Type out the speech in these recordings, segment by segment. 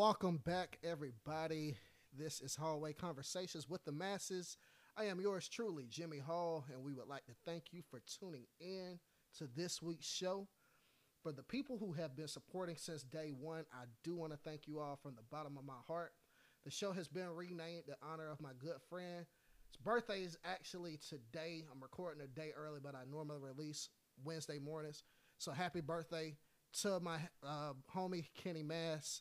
Welcome back, everybody. This is Hallway Conversations with the Masses. I am yours truly, Jimmy Hall, and we would like to thank you for tuning in to this week's show. For the people who have been supporting since day one, I do want to thank you all from the bottom of my heart. The show has been renamed in honor of my good friend. His birthday is actually today. I'm recording a day early, but I normally release Wednesday mornings. So happy birthday to my uh, homie Kenny Mass,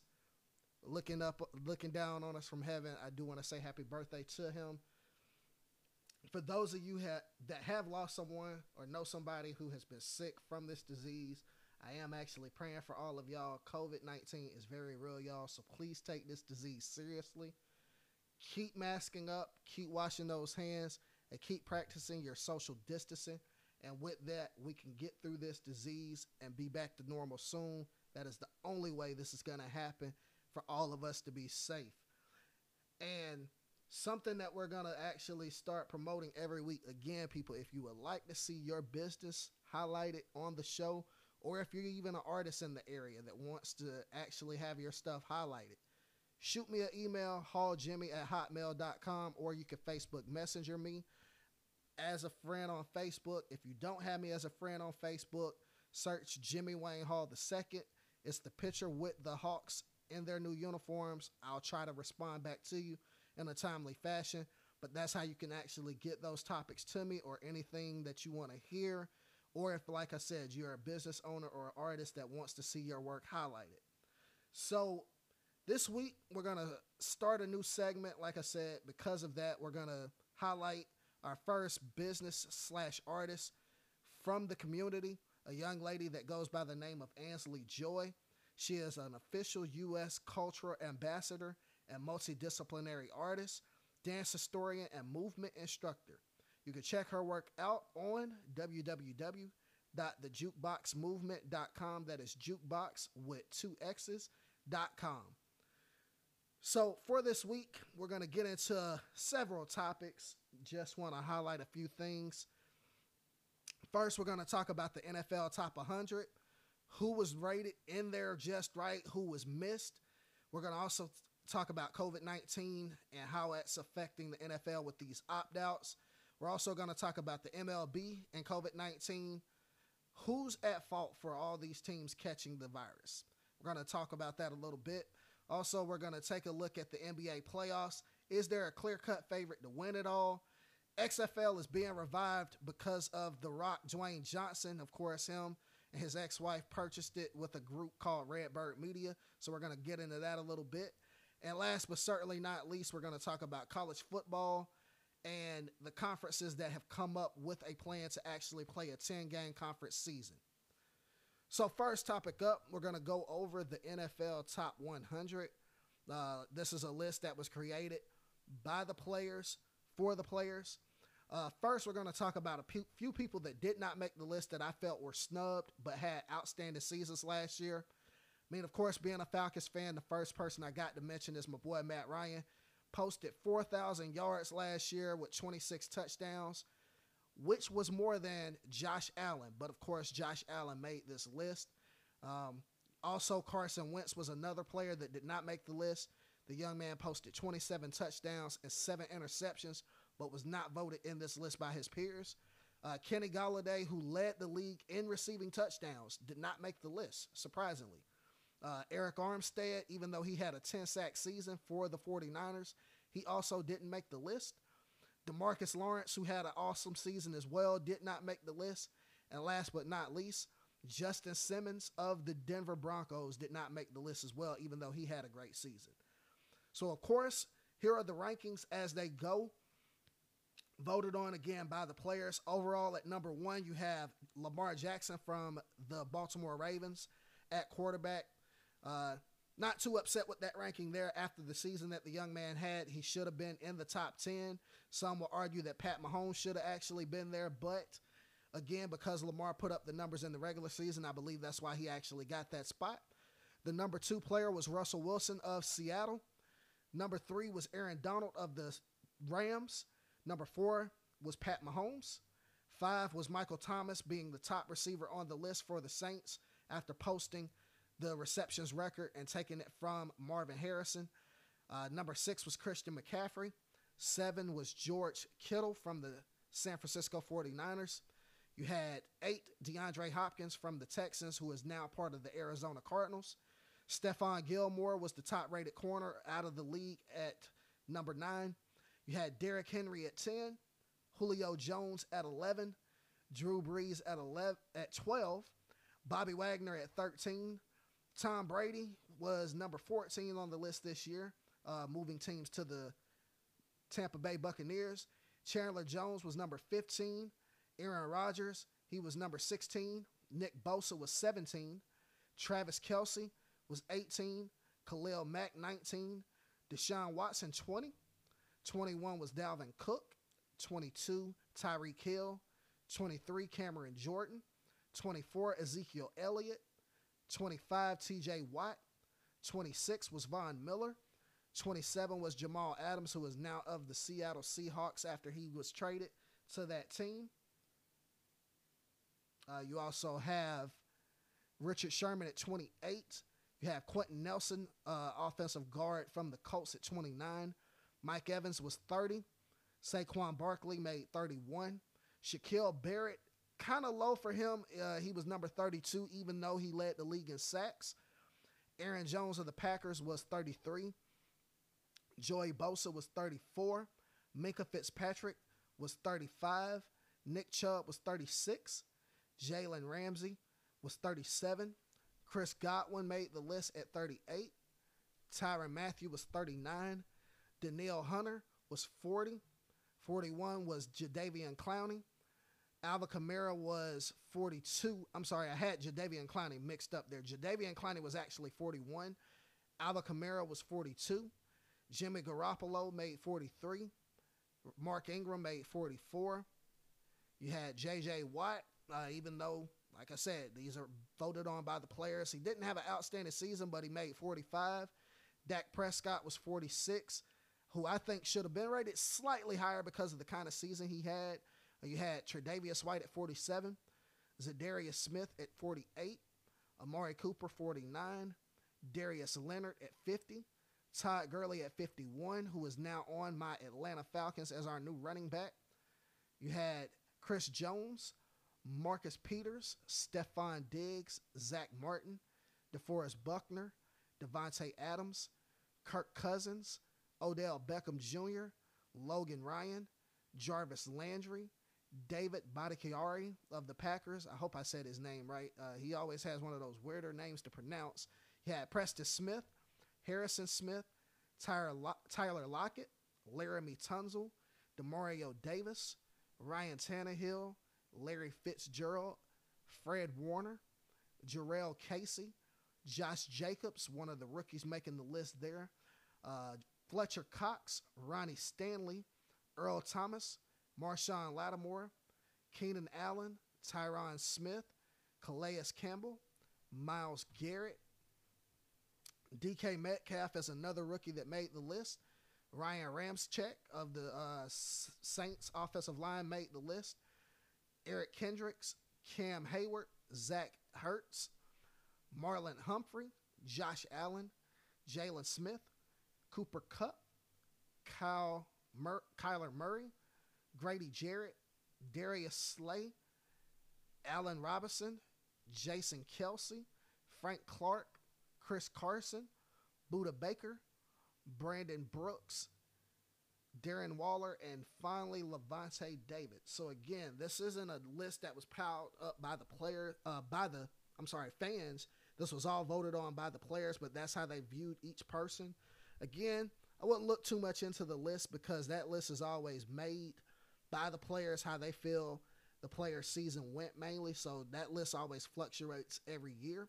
looking up, looking down on us from heaven. I do want to say happy birthday to him. For those of you ha- that have lost someone or know somebody who has been sick from this disease, I am actually praying for all of y'all. COVID 19 is very real, y'all. So please take this disease seriously. Keep masking up, keep washing those hands, and keep practicing your social distancing. And with that, we can get through this disease and be back to normal soon. That is the only way this is going to happen for all of us to be safe. And something that we're going to actually start promoting every week again, people, if you would like to see your business highlighted on the show, or if you're even an artist in the area that wants to actually have your stuff highlighted, shoot me an email, halljimmy at hotmail.com, or you can Facebook Messenger me as a friend on Facebook. If you don't have me as a friend on Facebook, search Jimmy Wayne Hall II. It's the picture with the Hawks in their new uniforms. I'll try to respond back to you in a timely fashion, but that's how you can actually get those topics to me or anything that you want to hear. Or if, like I said, you're a business owner or an artist that wants to see your work highlighted. So, this week we're going to start a new segment. Like I said, because of that, we're going to highlight our first business slash artist from the community, a young lady that goes by the name of Ansley Joy. She is an official U.S. cultural ambassador and multidisciplinary artist, dance historian, and movement instructor. You can check her work out on www.thejukeboxmovement.com. That is jukebox with two X's dot com. So, for this week, we're going to get into several topics. Just want to highlight a few things. First, we're going to talk about the NFL Top 100, who was rated in there just right, who was missed. We're going to also talk about COVID 19 and how it's affecting the NFL with these opt outs. We're also going to talk about the MLB and COVID 19. Who's at fault for all these teams catching the virus? We're going to talk about that a little bit. Also, we're going to take a look at the NBA playoffs. Is there a clear cut favorite to win it all? XFL is being revived because of The Rock, Dwayne Johnson. Of course, him and his ex wife purchased it with a group called Redbird Media. So we're going to get into that a little bit. And last but certainly not least, we're going to talk about college football and the conferences that have come up with a plan to actually play a 10 game conference season. So, first topic up, we're going to go over the NFL Top 100. Uh, this is a list that was created by the players for the players. Uh, first, we're going to talk about a few, few people that did not make the list that I felt were snubbed but had outstanding seasons last year. I mean, of course, being a Falcons fan, the first person I got to mention is my boy Matt Ryan. Posted 4,000 yards last year with 26 touchdowns which was more than Josh Allen. But of course, Josh Allen made this list. Um, also, Carson Wentz was another player that did not make the list. The young man posted 27 touchdowns and seven interceptions, but was not voted in this list by his peers. Uh, Kenny Golladay, who led the league in receiving touchdowns, did not make the list, surprisingly. Uh, Arik Armstead, even though he had a 10 sack season for the 49ers, he also didn't make the list. Demarcus Lawrence, who had an awesome season as well, did not make the list. And last but not least, Justin Simmons of the Denver Broncos did not make the list as well, even though he had a great season. So, of course, here are the rankings as they go. Voted on again by the players. Overall, at number one, you have Lamar Jackson from the Baltimore Ravens at quarterback. Uh, not too upset with that ranking there after the season that the young man had. He should have been in the top 10. Some will argue that Pat Mahomes should have actually been there, but again, because Lamar put up the numbers in the regular season, I believe that's why he actually got that spot. The number two player was Russell Wilson of Seattle. Number three was Aaron Donald of the Rams. Number four was Pat Mahomes. Five was Michael Thomas being the top receiver on the list for the Saints after posting the receptions record and taking it from Marvin Harrison. Uh, number six was Christian McCaffrey. Seven was George Kittle from the San Francisco 49ers. You had eight DeAndre Hopkins from the Texans, who is now part of the Arizona Cardinals. Stephon Gilmore was the top rated corner out of the league at number nine. You had Derrick Henry at 10, Julio Jones at 11, Drew Brees at 11 at 12, Bobby Wagner at 13. Tom Brady was number 14 on the list this year, uh, moving teams to the Tampa Bay Buccaneers. Chandler Jones was number 15. Aaron Rodgers, he was number 16. Nick Bosa was 17. Travis Kelce was 18. Khalil Mack, 19. Deshaun Watson, 20. 21 was Dalvin Cook. 22, Tyreek Hill. 23, Cameron Jordan. 24, Ezekiel Elliott. 25, TJ Watt. 26 was Von Miller. 27 was Jamal Adams, who is now of the Seattle Seahawks after he was traded to that team. Uh, you also have Richard Sherman at 28. You have Quenton Nelson, uh, offensive guard from the Colts at 29. Mike Evans was 30. Saquon Barkley made 31. Shaquille Barrett, kind of low for him. Uh, he was number 32, even though he led the league in sacks. Aaron Jones of the Packers was 33. Joey Bosa was 34. Minkah Fitzpatrick was 35. Nick Chubb was 36. Jalen Ramsey was 37. Chris Godwin made the list at 38. Tyrann Mathieu was 39. Danielle Hunter was 40. 41 was Jadeveon Clowney. Alvin Kamara was 42. I'm sorry, I had Jadeveon Clowney mixed up there. Jadeveon Clowney was actually 41. Alvin Kamara was 42. Jimmy Garoppolo made 43. Mark Ingram made 44. You had J.J. Watt, uh, even though, like I said, these are voted on by the players. He didn't have an outstanding season, but he made 45. Dak Prescott was 46, who I think should have been rated slightly higher because of the kind of season he had. You had Tre'Davious White at 47, Za'Darius Smith at 48, Amari Cooper 49, Darius Leonard at 50, Todd Gurley at 51, who is now on my Atlanta Falcons as our new running back. You had Chris Jones, Marcus Peters, Stefon Diggs, Zack Martin, DeForest Buckner, Davante Adams, Kirk Cousins, Odell Beckham Jr., Logan Ryan, Jarvis Landry, David Bakhtiari of the Packers. I hope I said his name right. Uh, he always has one of those weirder names to pronounce. He had Preston Smith, Harrison Smith, Tyler, Lo- Tyler Lockett, Laremy Tunsil, Demario Davis, Ryan Tannehill, Larry Fitzgerald, Fred Warner, Jurrell Casey, Josh Jacobs, one of the rookies making the list there, uh, Fletcher Cox, Ronnie Stanley, Earl Thomas, Marshon Lattimore, Keenan Allen, Tyron Smith, Calais Campbell, Myles Garrett, DK Metcalf as another rookie that made the list. Ryan Ramczyk of the uh, Saints offensive line made the list. Eric Kendricks, Cam Heyward, Zach Ertz, Marlon Humphrey, Josh Allen, Jaylon Smith, Cooper Kupp, Kyle Mur- Kyler Murray, Grady Jarrett, Darius Slay, Allen Robinson, Jason Kelce, Frank Clark, Chris Carson, Budda Baker, Brandon Brooks, Darren Waller, and finally Lavonte David. So again, this isn't a list that was piled up by the player, uh, by the I'm sorry, fans. This was all voted on by the players, but that's how they viewed each person. Again, I wouldn't look too much into the list because that list is always made by the players how they feel the player season went mainly. So that list always fluctuates every year.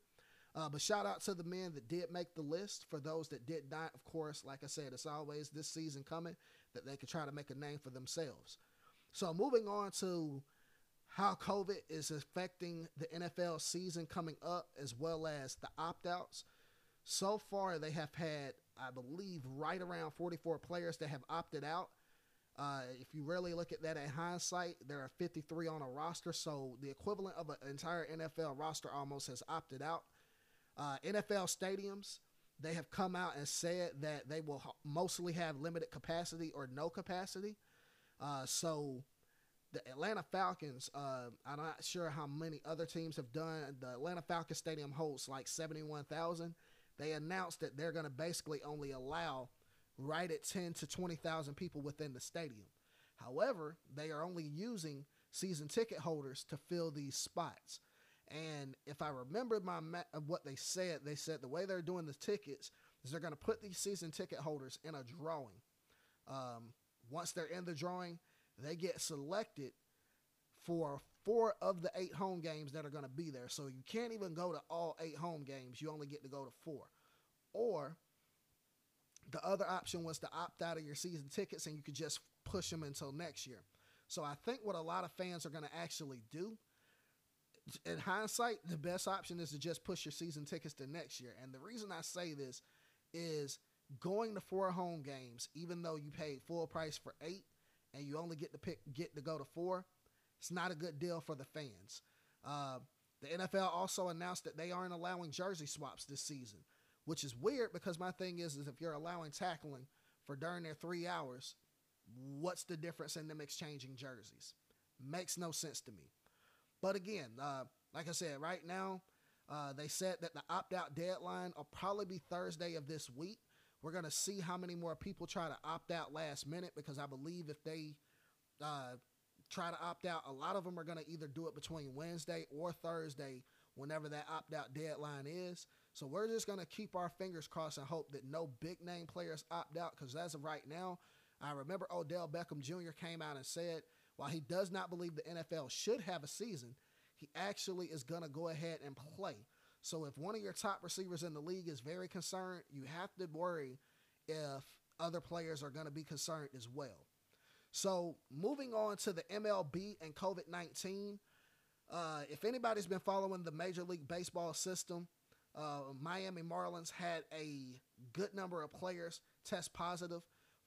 Uh, but shout out to the men that did make the list. For those that did not, of course, like I said, it's always this season coming that they can try to make a name for themselves. So moving on to how COVID is affecting the NFL season coming up, as well as the opt outs. So far, they have had, I believe, right around 44 players that have opted out. Uh, if you really look at that in hindsight, there are 53 on a roster, so the equivalent of an entire NFL roster almost has opted out. Uh, NFL stadiums, they have come out and said that they will mostly have limited capacity or no capacity. Uh, so the Atlanta Falcons, uh, I'm not sure how many other teams have done. The Atlanta Falcons Stadium holds like 71,000. They announced that they're going to basically only allow right at 10 to 20,000 people within the stadium. However, they are only using season ticket holders to fill these spots. And if I remember my ma- what they said, they said the way they're doing the tickets is they're going to put these season ticket holders in a drawing. Um, once they're in the drawing, they get selected for four of the eight home games that are going to be there. So you can't even go to all eight home games. You only get to go to four. Or the other option was to opt out of your season tickets and you could just push them until next year. So I think what a lot of fans are going to actually do, in hindsight, the best option is to just push your season tickets to next year. And the reason I say this is going to four home games, even though you paid full price for eight and you only get to pick get to go to four, it's not a good deal for the fans. Uh, the NFL also announced that they aren't allowing jersey swaps this season, which is weird because my thing is, is if you're allowing tackling for during their three hours, what's the difference in them exchanging jerseys? Makes no sense to me. But again, uh, like I said, right now, uh, they said that the opt out deadline will probably be Thursday of this week. We're going to see how many more people try to opt out last minute because I believe if they uh, try to opt out, a lot of them are going to either do it between Wednesday or Thursday, whenever that opt out deadline is. So we're just going to keep our fingers crossed and hope that no big name players opt out because as of right now, I remember Odell Beckham Jr. came out and said while he does not believe the NFL should have a season, he actually is going to go ahead and play. So if one of your top receivers in the league is very concerned, you have to worry if other players are going to be concerned as well. So moving on to the MLB and COVID 19. Uh, if anybody's been following the Major League Baseball system, uh, Miami Marlins had a good number of players test positive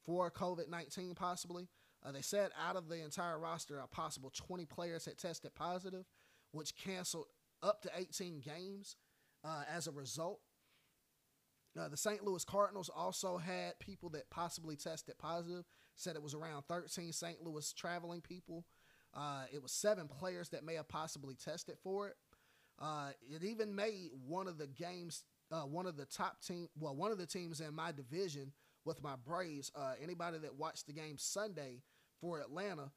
for COVID 19, possibly. Uh, they said out of the entire roster, a possible 20 players had tested positive, which canceled up to 18 games uh, as a result. Uh, the St. Louis Cardinals also had people that possibly tested positive. Said it was around 13 St. Louis traveling people. Uh, it was seven players that may have possibly tested for it. Uh, it even made one of the games, uh, one of the top team, well, one of the teams in my division with my Braves. Uh, anybody that watched the game Sunday for Atlanta,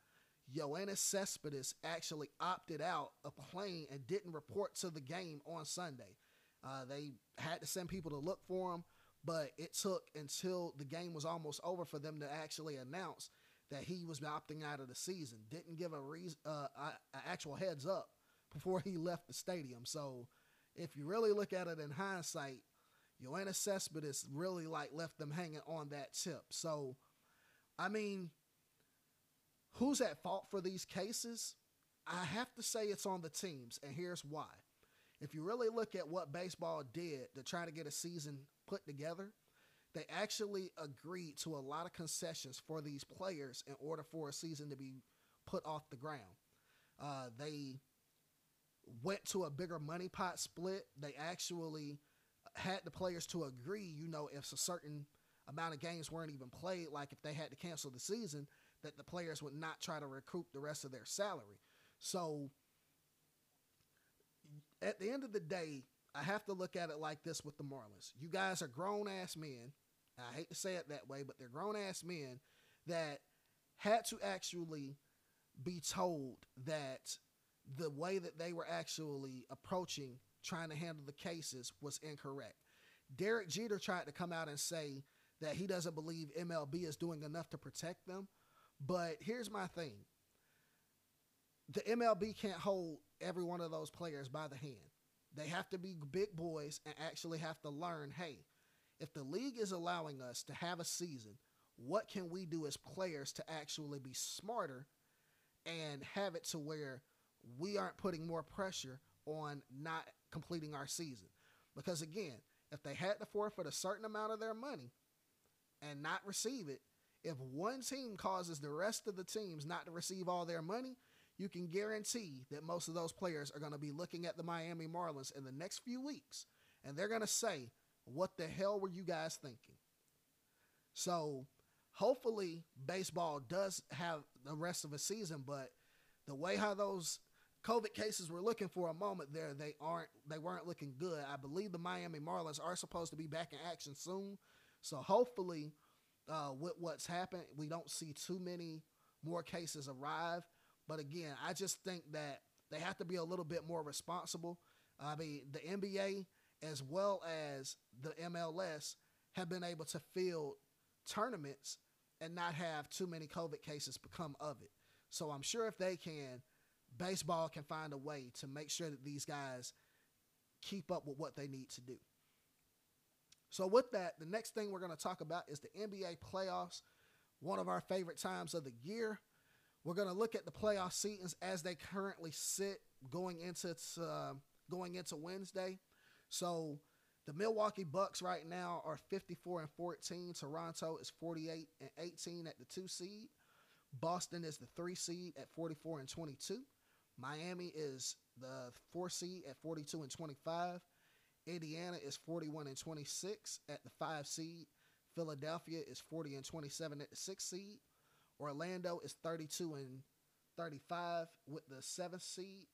Yoenis Cespedes actually opted out of playing and didn't report to the game on Sunday. Uh, they had to send people to look for him, but it took until the game was almost over for them to actually announce that he was opting out of the season. Didn't give a reason, uh, an actual heads up before he left the stadium. So, if you really look at it in hindsight, Yoenis Cespedes really like left them hanging on that tip. So, I mean, who's at fault for these cases? I have to say it's on the teams, and here's why if you really look at what baseball did to try to get a season put together, they actually agreed to a lot of concessions for these players in order for a season to be put off the ground. Uh, they went to a bigger money pot split. They actually had the players to agree, you know, if a certain amount of games weren't even played, like if they had to cancel the season, that the players would not try to recoup the rest of their salary. So at the end of the day, I have to look at it like this with the Marlins. You guys are grown ass men. I hate to say it that way, but they're grown ass men that had to actually be told that the way that they were actually approaching trying to handle the cases was incorrect. Derek Jeter tried to come out and say that he doesn't believe MLB is doing enough to protect them. But here's my thing the MLB can't hold every one of those players by the hand. They have to be big boys and actually have to learn hey, if the league is allowing us to have a season, what can we do as players to actually be smarter and have it to where we aren't putting more pressure on not completing our season? Because again, if they had to forfeit a certain amount of their money and not receive it, if one team causes the rest of the teams not to receive all their money, you can guarantee that most of those players are going to be looking at the Miami Marlins in the next few weeks and they're going to say, What the hell were you guys thinking? So hopefully, baseball does have the rest of a season, but the way how those COVID cases were looking for a moment there, they aren't they weren't looking good. I believe the Miami Marlins are supposed to be back in action soon. So hopefully, uh, with what's happened, we don't see too many more cases arrive. But again, I just think that they have to be a little bit more responsible. I mean, the NBA as well as the MLS have been able to field tournaments and not have too many COVID cases become of it. So I'm sure if they can, baseball can find a way to make sure that these guys keep up with what they need to do. So, with that, the next thing we're going to talk about is the NBA playoffs, one of our favorite times of the year. We're going to look at the playoff seasons as they currently sit going into uh, going into Wednesday. So, the Milwaukee Bucks right now are 54 and 14. Toronto is 48 and 18 at the two seed. Boston is the three seed at 44 and 22. Miami is the four seed at 42 and 25. Indiana is 41 and 26 at the five seed. Philadelphia is 40 and 27 at the six seed. Orlando is 32 and 35 with the seventh seed.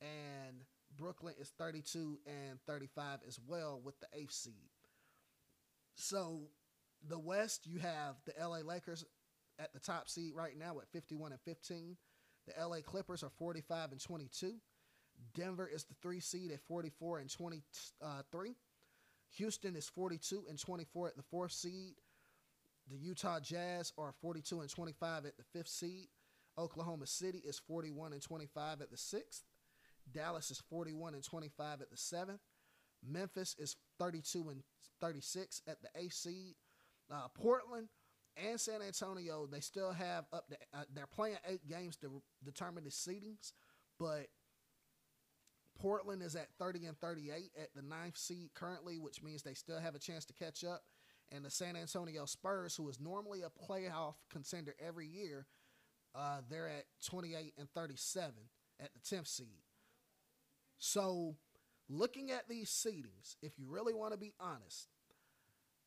And Brooklyn is 32 and 35 as well with the eighth seed. So the West, you have the LA Lakers at the top seed right now at 51 and 15. The LA Clippers are 45 and 22. Denver is the three seed at 44 and 23. Uh, Houston is 42 and 24 at the fourth seed. The Utah Jazz are 42 and 25 at the fifth seed. Oklahoma City is 41 and 25 at the sixth. Dallas is 41 and 25 at the seventh. Memphis is 32 and 36 at the eighth seed. Uh, Portland and San Antonio, they still have up. To, uh, they're playing eight games to determine the seedings, but Portland is at 30 and 38 at the ninth seed currently, which means they still have a chance to catch up. And the San Antonio Spurs, who is normally a playoff contender every year, uh, they're at 28 and 37 at the 10th seed. So, looking at these seedings, if you really want to be honest,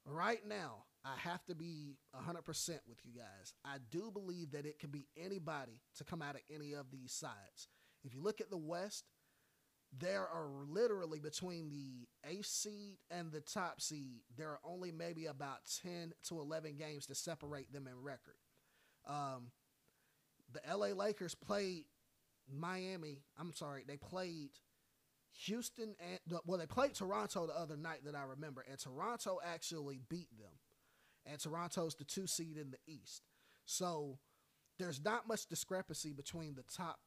right now, I have to be 100% with you guys. I do believe that it can be anybody to come out of any of these sides. If you look at the West, there are literally between the eighth seed and the top seed, there are only maybe about 10 to 11 games to separate them in record. Um, the LA Lakers played Miami. I'm sorry, they played Houston and well, they played Toronto the other night that I remember, and Toronto actually beat them. And Toronto's the two seed in the East, so there's not much discrepancy between the top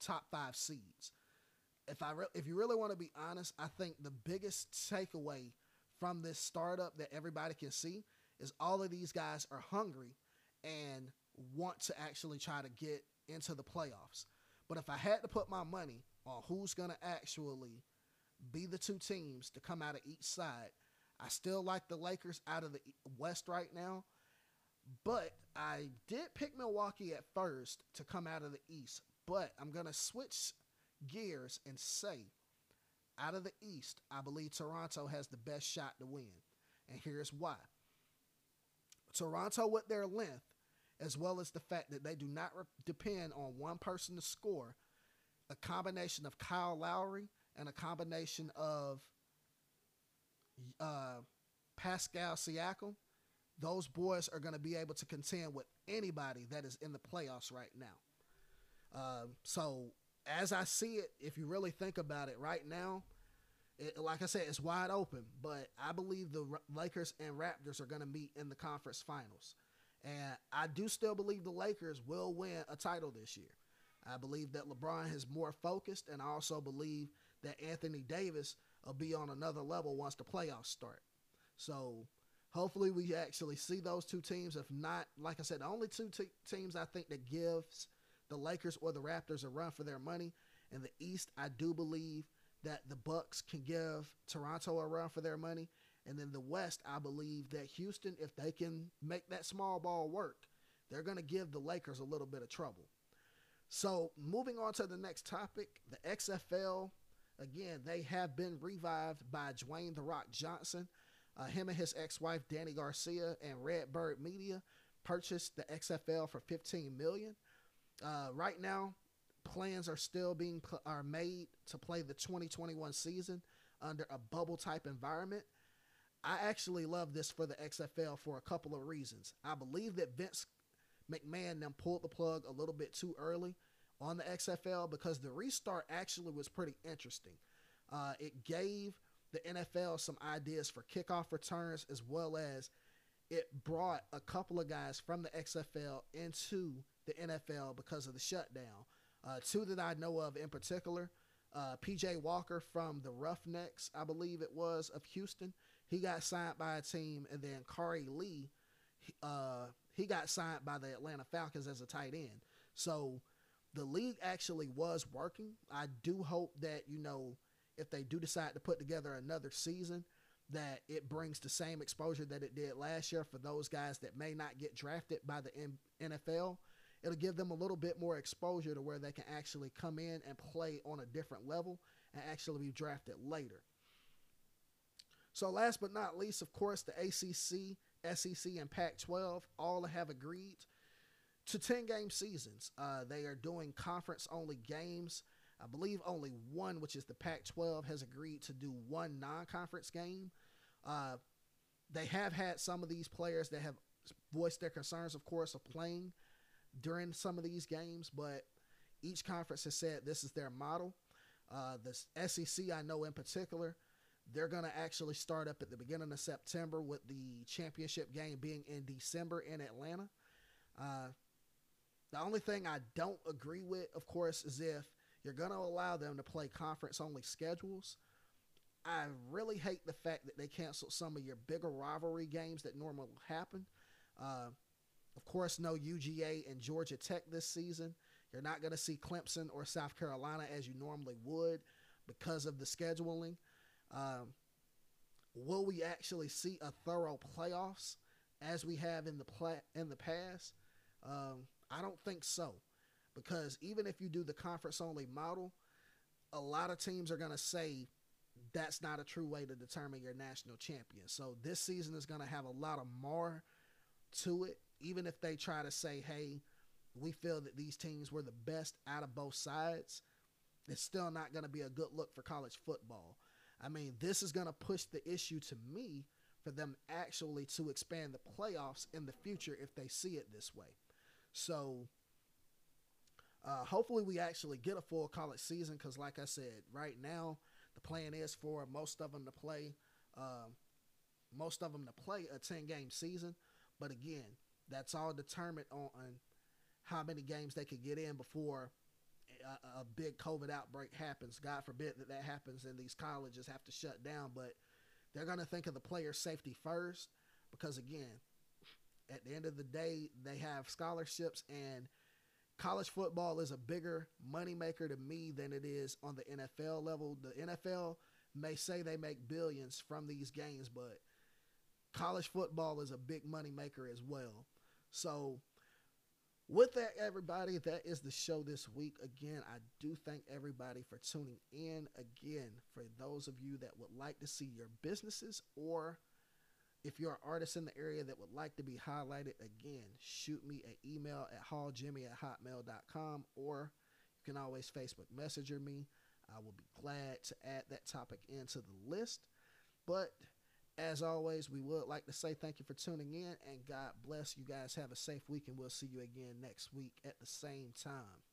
top five seeds. If I re- if you really want to be honest, I think the biggest takeaway from this startup that everybody can see is all of these guys are hungry and want to actually try to get into the playoffs. But if I had to put my money on who's going to actually be the two teams to come out of each side. I still like the Lakers out of the West right now, but I did pick Milwaukee at first to come out of the East. But I'm going to switch gears and say, out of the East, I believe Toronto has the best shot to win. And here's why Toronto, with their length, as well as the fact that they do not re- depend on one person to score, a combination of Kyle Lowry and a combination of uh, Pascal Siakam, those boys are going to be able to contend with anybody that is in the playoffs right now. Um, so, as I see it, if you really think about it right now, it, like I said, it's wide open. But I believe the Lakers and Raptors are going to meet in the conference finals. And I do still believe the Lakers will win a title this year. I believe that LeBron is more focused, and I also believe that Anthony Davis will be on another level once the playoffs start. So hopefully we actually see those two teams. If not, like I said, the only two te- teams I think that gives the Lakers or the Raptors a run for their money. In the East, I do believe that the Bucks can give Toronto a run for their money. And then the West, I believe that Houston, if they can make that small ball work, they're going to give the Lakers a little bit of trouble. So, moving on to the next topic, the XFL again, they have been revived by Dwayne The Rock Johnson. Uh, him and his ex wife, Dany Garcia, and Redbird Media purchased the XFL for 15 million. Uh, right now, plans are still being pl- are made to play the 2021 season under a bubble type environment. I actually love this for the XFL for a couple of reasons. I believe that Vince McMahon then pulled the plug a little bit too early on the XFL because the restart actually was pretty interesting. Uh, it gave the NFL some ideas for kickoff returns as well as it brought a couple of guys from the XFL into the NFL because of the shutdown. Uh, two that I know of in particular uh, PJ Walker from the Roughnecks, I believe it was, of Houston. He got signed by a team, and then Khari Lee, uh, he got signed by the Atlanta Falcons as a tight end. So the league actually was working. I do hope that, you know, if they do decide to put together another season, that it brings the same exposure that it did last year for those guys that may not get drafted by the NFL it'll give them a little bit more exposure to where they can actually come in and play on a different level and actually be drafted later. So, last but not least, of course, the ACC, SEC, and Pac 12 all have agreed to 10 game seasons. Uh, they are doing conference only games. I believe only one, which is the Pac 12, has agreed to do one non conference game. Uh, they have had some of these players that have voiced their concerns, of course, of playing during some of these games, but each conference has said this is their model. Uh, the SEC, I know in particular, they're going to actually start up at the beginning of September with the championship game being in December in Atlanta. Uh, the only thing I don't agree with, of course, is if you're going to allow them to play conference only schedules. I really hate the fact that they canceled some of your bigger rivalry games that normally happen. Uh, of course, no UGA and Georgia Tech this season. You're not going to see Clemson or South Carolina as you normally would because of the scheduling. Um, will we actually see a thorough playoffs as we have in the pla- in the past? Um, I don't think so, because even if you do the conference only model, a lot of teams are going to say that's not a true way to determine your national champion. So this season is going to have a lot of more to it even if they try to say, hey, we feel that these teams were the best out of both sides, it's still not going to be a good look for college football. I mean, this is going to push the issue to me for them actually to expand the playoffs in the future if they see it this way. So, uh, hopefully, we actually get a full college season because, like I said, right now the plan is for most of them to play, uh, most of them to play a ten game season. But again, that's all determined on, on how many games they could get in before a, a, big COVID outbreak happens. God forbid that that happens and these colleges have to shut down, but they're going to think of the player safety first because, again, at the end of the day, they have scholarships and college football is a bigger moneymaker to me than it is on the NFL level. The NFL may say they make billions from these games, but college football is a big moneymaker as well. So, with that, everybody, that is the show this week. Again, I do thank everybody for tuning in. Again, for those of you that would like to see your businesses or if you're an artist in the area that would like to be highlighted, again, shoot me an email at halljimmy at hotmail.com or you can always Facebook Messenger me. I will be glad to add that topic into the list. But as always, we would like to say thank you for tuning in and God bless. You guys have a safe week and we'll see you again next week at the same time.